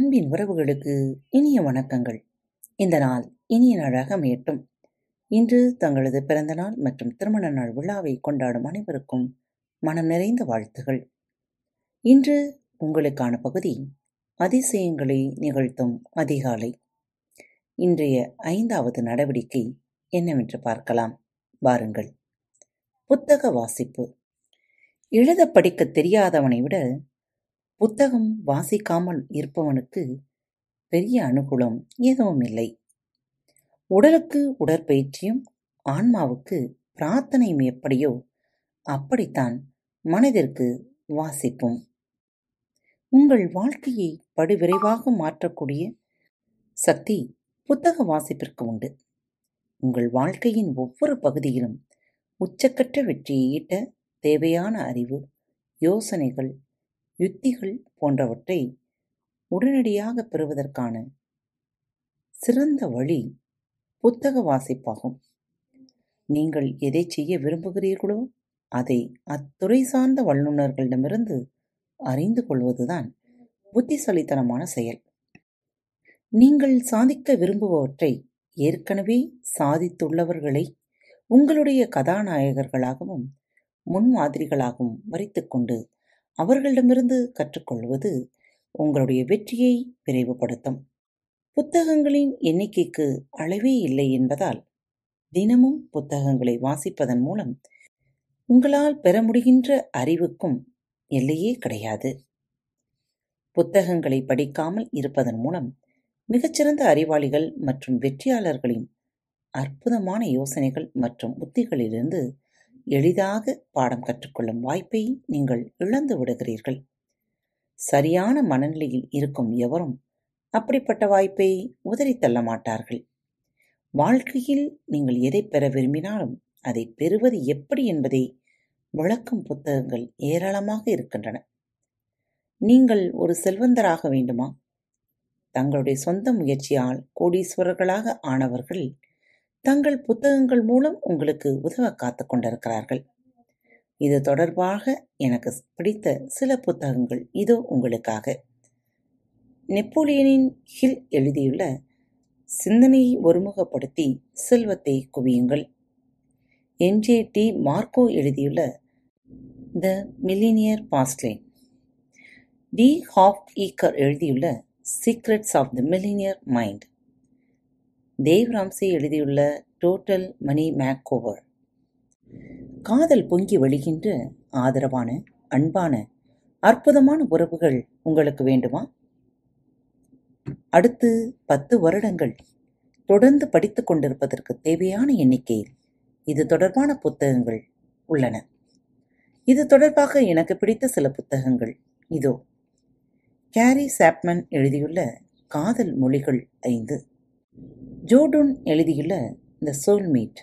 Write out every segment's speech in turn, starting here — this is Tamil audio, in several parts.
அன்பின் உறவுகளுக்கு இனிய வணக்கங்கள். இந்த நாள் இனிய நாளாக அமையட்டும். இன்று தங்களது பிறந்த நாள் மற்றும் திருமண நாள் விழாவை கொண்டாடும் அனைவருக்கும் மனம் நிறைந்த வாழ்த்துகள். இன்று உங்களுக்கான பகுதி அதிசயங்களை நிகழ்த்தும் அதிகாலை. இன்றைய ஐந்தாவது நடவடிக்கை என்னவென்று பார்க்கலாம். வாருங்கள் புத்தக வாசிப்பு. எழுத படிக்க தெரியாதவனை விட புத்தகம் வாசிக்காமல் இருப்பவனுக்கு பெரிய அனுகூலம் எதுவும் இல்லை. உடலுக்கு உடற்பயிற்சியும் ஆன்மாவுக்கு பிரார்த்தனையும் எப்படியோ அப்படித்தான் மனதிற்கு வாசிப்பும். உங்கள் வாழ்க்கையை படுவிரைவாக மாற்றக்கூடிய சக்தி புத்தக வாசிப்பிற்கு உண்டு. உங்கள் வாழ்க்கையின் ஒவ்வொரு பகுதியிலும் உச்சக்கட்ட வெற்றியை ஈட்ட தேவையான அறிவு யோசனைகள் யுத்திகள் போன்றவற்றை உடனடியாக பெறுவதற்கான சிறந்த வழி புத்தக வாசிப்பாகும். நீங்கள் எதை செய்ய விரும்புகிறீர்களோ அதை அத்துறை சார்ந்த வல்லுநர்களிடமிருந்து அறிந்து கொள்வதுதான் புத்திசாலித்தனமான செயல். நீங்கள் சாதிக்க விரும்புபவற்றை ஏற்கனவே சாதித்துள்ளவர்களை உங்களுடைய கதாநாயகர்களாகவும் முன்மாதிரிகளாகவும் வரித்துக்கொண்டு அவர்களிடமிருந்து கற்றுக்கொள்வது உங்களுடைய வெற்றியை விரைவுபடுத்தும். புத்தகங்களின் எண்ணிக்கைக்கு அளவே இல்லை என்பதால் தினமும் புத்தகங்களை வாசிப்பதன் மூலம் உங்களால் பெற முடிகின்ற அறிவுக்கும் எல்லையே கிடையாது. புத்தகங்களை படிக்காமல் இருப்பதன் மூலம் மிகச்சிறந்த அறிவாளிகள் மற்றும் வெற்றியாளர்களின் அற்புதமான யோசனைகள் மற்றும் உத்திகளிலிருந்து எளிதாக பாடம் கற்றுக்கொள்ளும் வாய்ப்பை நீங்கள் இழந்து விடுகிறீர்கள். சரியான மனநிலையில் இருக்கும் எவரும் அப்படிப்பட்ட வாய்ப்பை உதறி தள்ள மாட்டார்கள். வாழ்க்கையில் நீங்கள் எதை பெற விரும்பினாலும் அதை பெறுவது எப்படி என்பதை விளக்கும் புத்தகங்கள் ஏராளமாக இருக்கின்றன. நீங்கள் ஒரு செல்வந்தராக வேண்டுமா? தங்களுடைய சொந்த முயற்சியால் கோடீஸ்வரர்களாக ஆனவர்கள் தங்கள் புத்தகங்கள் மூலம் உங்களுக்கு உதவ காத்து கொண்டிருக்கிறார்கள். இது தொடர்பாக எனக்கு பிடித்த சில புத்தகங்கள் இதோ உங்களுக்காக. நெப்போலியனின் ஹில் எழுதியுள்ள சிந்தனையை ஒருமுகப்படுத்தி செல்வத்தை குவியுங்கள். NJ D. மார்க்கோ எழுதியுள்ள the millionaire fastlane T. Harv Eker எழுதியுள்ள secrets of the millionaire mind. Dave Ramsey எழுதியுள்ள டோட்டல் மணி மேக்கோவர் காதல் பொங்கி வழிகின்ற ஆதரவான அன்பான அற்புதமான உறவுகள் உங்களுக்கு வேண்டுமா? அடுத்து பத்து வருடங்கள் தொடர்ந்து படித்துக் கொண்டிருப்பதற்கு தேவையான எண்ணிக்கையில் இது தொடர்பான புத்தகங்கள் உள்ளன. இது தொடர்பாக எனக்கு பிடித்த சில புத்தகங்கள். இதோ கேரி சாப்மன் எழுதியுள்ள காதல் மொழிகள் ஐந்து. ஜோடூன் எழுதியுள்ள த சோல்மீட்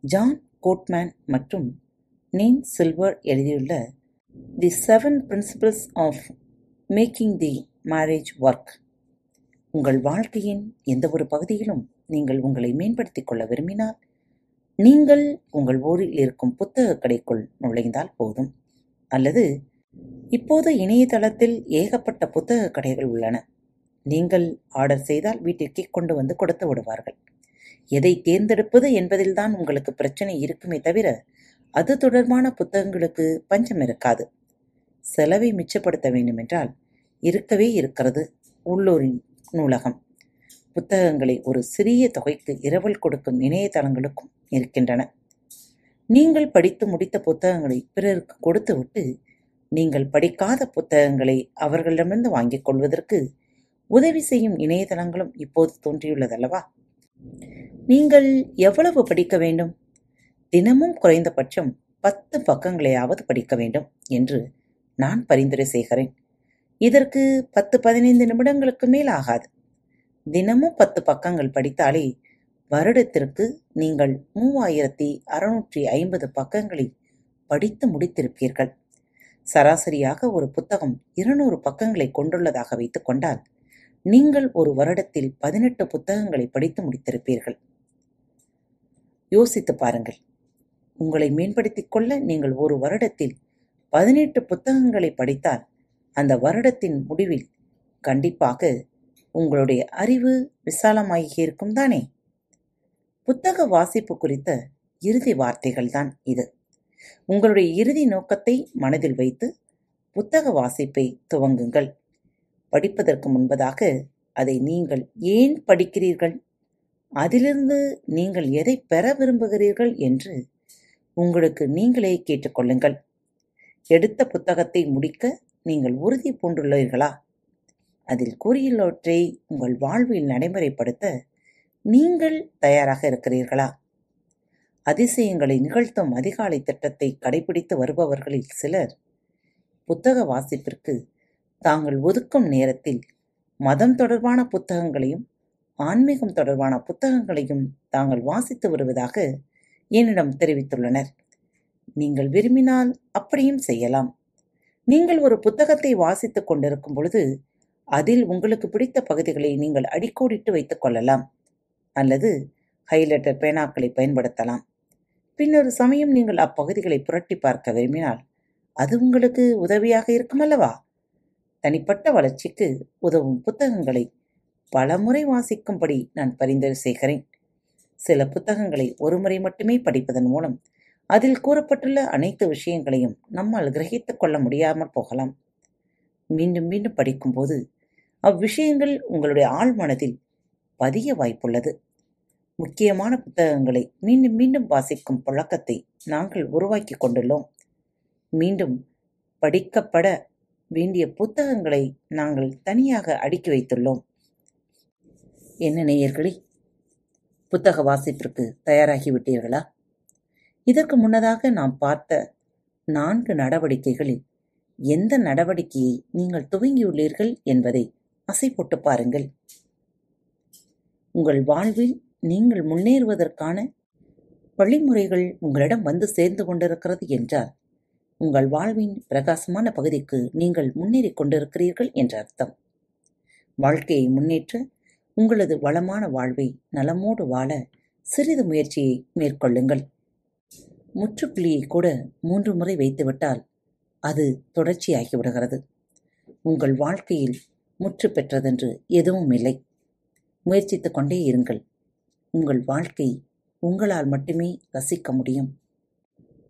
ஜான் கோட்மேன் மற்றும் நீன் சில்வர் எழுதியுள்ள the seven principles of making the marriage work உங்கள் வாழ்க்கையின் எந்த ஒரு பகுதியிலும் நீங்கள் உங்களை மேம்படுத்திக் கொள்ள விரும்பினால் நீங்கள் உங்கள் ஊரில் இருக்கும் புத்தக கடைக்குள் நுழைந்தால் போதும். அல்லது இப்போது இணையதளத்தில் ஏகப்பட்ட புத்தக கடைகள் உள்ளன. நீங்கள் ஆர்டர் செய்தால் வீட்டிற்கே கொண்டு வந்து கொடுத்து விடுவார்கள். எதை தேர்ந்தெடுப்பது என்பதில்தான் உங்களுக்கு பிரச்சனை இருக்குமே தவிர அது தொடர்பான புத்தகங்களுக்கு பஞ்சம் இருக்காது. செலவை மிச்சப்படுத்த வேண்டுமென்றால் இருக்கவே இருக்கிறது உள்ளூரின் நூலகம். புத்தகங்களை ஒரு சிறிய தொகைக்கு இரவல் கொடுக்கும் இணையதளங்களுக்கும் இருக்கின்றன. நீங்கள் படித்து முடித்த புத்தகங்களை பிறருக்கு கொடுத்துவிட்டு நீங்கள் படிக்காத புத்தகங்களை அவர்களிடமிருந்து வாங்கிக் கொள்வதற்கு உதவி செய்யும் இணையதளங்களும் இப்போது தோன்றியுள்ளதல்லவா? நீங்கள் எவ்வளவு படிக்க வேண்டும்? தினமும் குறைந்தபட்சம் பத்து பக்கங்களையாவது படிக்க வேண்டும் என்று நான் பரிந்துரை செய்கிறேன் இதற்கு பத்து பதினைந்து நிமிடங்களுக்கு மேல் ஆகாது. தினமும் பத்து பக்கங்கள் படித்தாலே வருடத்திற்கு நீங்கள் மூவாயிரத்தி அறுநூற்றி ஐம்பது பக்கங்களை படித்து முடித்திருப்பீர்கள். சராசரியாக ஒரு புத்தகம் இருநூறு பக்கங்களை கொண்டுள்ளதாக வைத்துக் கொண்டால் நீங்கள் ஒரு வருடத்தில் பதினெட்டு புத்தகங்களை படித்து முடித்திருப்பீர்கள். யோசித்து பாருங்கள். உங்களை மேம்படுத்திக் கொள்ள நீங்கள் ஒரு வருடத்தில் பதினெட்டு புத்தகங்களை படித்தால் அந்த வருடத்தின் முடிவில் கண்டிப்பாக உங்களுடைய அறிவு விசாலமாகி இருக்கும் தானே? புத்தக வாசிப்பு குறித்த இறுதி வார்த்தைகள்தான் இது. உங்களுடைய இறுதி நோக்கத்தை மனதில் வைத்து புத்தக வாசிப்பை துவங்குங்கள். படிப்பதற்கு முன்பதாக அதை நீங்கள் ஏன் படிக்கிறீர்கள்? அதிலிருந்து நீங்கள் எதை பெற விரும்புகிறீர்கள் என்று உங்களுக்கு நீங்களே கேட்டுக்கொள்ளுங்கள். எடுத்த புத்தகத்தை முடிக்க நீங்கள் உறுதி பூண்டுள்ளீர்களா? அதில் கூறியுள்ளவற்றை உங்கள் வாழ்வில் நடைமுறைப்படுத்த நீங்கள் தயாராக இருக்கிறீர்களா? அதிசயங்களை நிகழ்த்தும் அதிகாலை திட்டத்தை கடைபிடித்து வருபவர்களில் சிலர் புத்தக வாசிப்பிற்கு தாங்கள் ஒதுக்கும் நேரத்தில் மதம் தொடர்பான புத்தகங்களையும் ஆன்மீகம் தொடர்பான புத்தகங்களையும் தாங்கள் வாசித்து வருவதாக என்னிடம் தெரிவித்துள்ளனர். நீங்கள் விரும்பினால் அப்படியும் செய்யலாம். நீங்கள் ஒரு புத்தகத்தை வாசித்துக் கொண்டிருக்கும் பொழுது அதில் உங்களுக்கு பிடித்த பகுதிகளை நீங்கள் அடிக்கோடிட்டு வைத்துக் கொள்ளலாம் அல்லது ஹைலைட்டர் பேனாக்களை பயன்படுத்தலாம். பின்னொரு சமயம் நீங்கள் அப்பகுதிகளை புரட்டி பார்க்க விரும்பினால் அது உங்களுக்கு உதவியாக இருக்கும் அல்லவா? தனிப்பட்ட வளர்ச்சிக்கு உதவும் புத்தகங்களை பலமுறை வாசிக்கும்படி நான் பரிந்துரை செய்கிறேன். சில புத்தகங்களை ஒருமுறை மட்டுமே படிப்பதன் மூலம் அதில் கூறப்பட்டுள்ள அனைத்து விஷயங்களையும் நம்மால் கிரகித்துக் கொள்ள முடியாமல் போகலாம். மீண்டும் மீண்டும் படிக்கும்போது அவ்விஷயங்கள் உங்களுடைய ஆழ்மனதில் பதிய வாய்ப்புள்ளது. முக்கியமான புத்தகங்களை மீண்டும் மீண்டும் வாசிக்கும் பழக்கத்தை நாங்கள் உருவாக்கி கொண்டுள்ளோம். மீண்டும் படிக்கப்பட வேண்டிய புத்தகங்களை நாங்கள் தனியாக அடுக்கி வைத்துள்ளோம். என்ன நேயர்களே புத்தக வாசிப்பிற்கு தயாராகிவிட்டீர்களா இதற்கு முன்னதாக நாம் பார்த்த நான்கு நடவடிக்கைகளில் எந்த நடவடிக்கையை நீங்கள் துவங்கியுள்ளீர்கள் என்பதை அசை போட்டு பாருங்கள். உங்கள் வாழ்வில் நீங்கள் முன்னேறுவதற்கான வழிமுறைகள் உங்களிடம் வந்து சேர்ந்து கொண்டிருக்கிறது என்றால் உங்கள் வாழ்வின் பிரகாசமான பகுதிக்கு நீங்கள் முன்னேறிக் கொண்டிருக்கிறீர்கள் என்ற அர்த்தம். வாழ்க்கையை முன்னேற்ற உங்களது வளமான வாழ்வை நலமோடு வாழ சிறிது முயற்சியை மேற்கொள்ளுங்கள். முற்றுப்புள்ளியை கூட மூன்று முறை வைத்துவிட்டால் அது தொடர்ச்சியாகி விடுகிறது. உங்கள் வாழ்க்கையில் முற்று பெற்றதென்று எதுவும் இல்லை. முயற்சித்துக் கொண்டே இருங்கள். உங்கள் வாழ்க்கை உங்களால் மட்டுமே ரசிக்க முடியும்.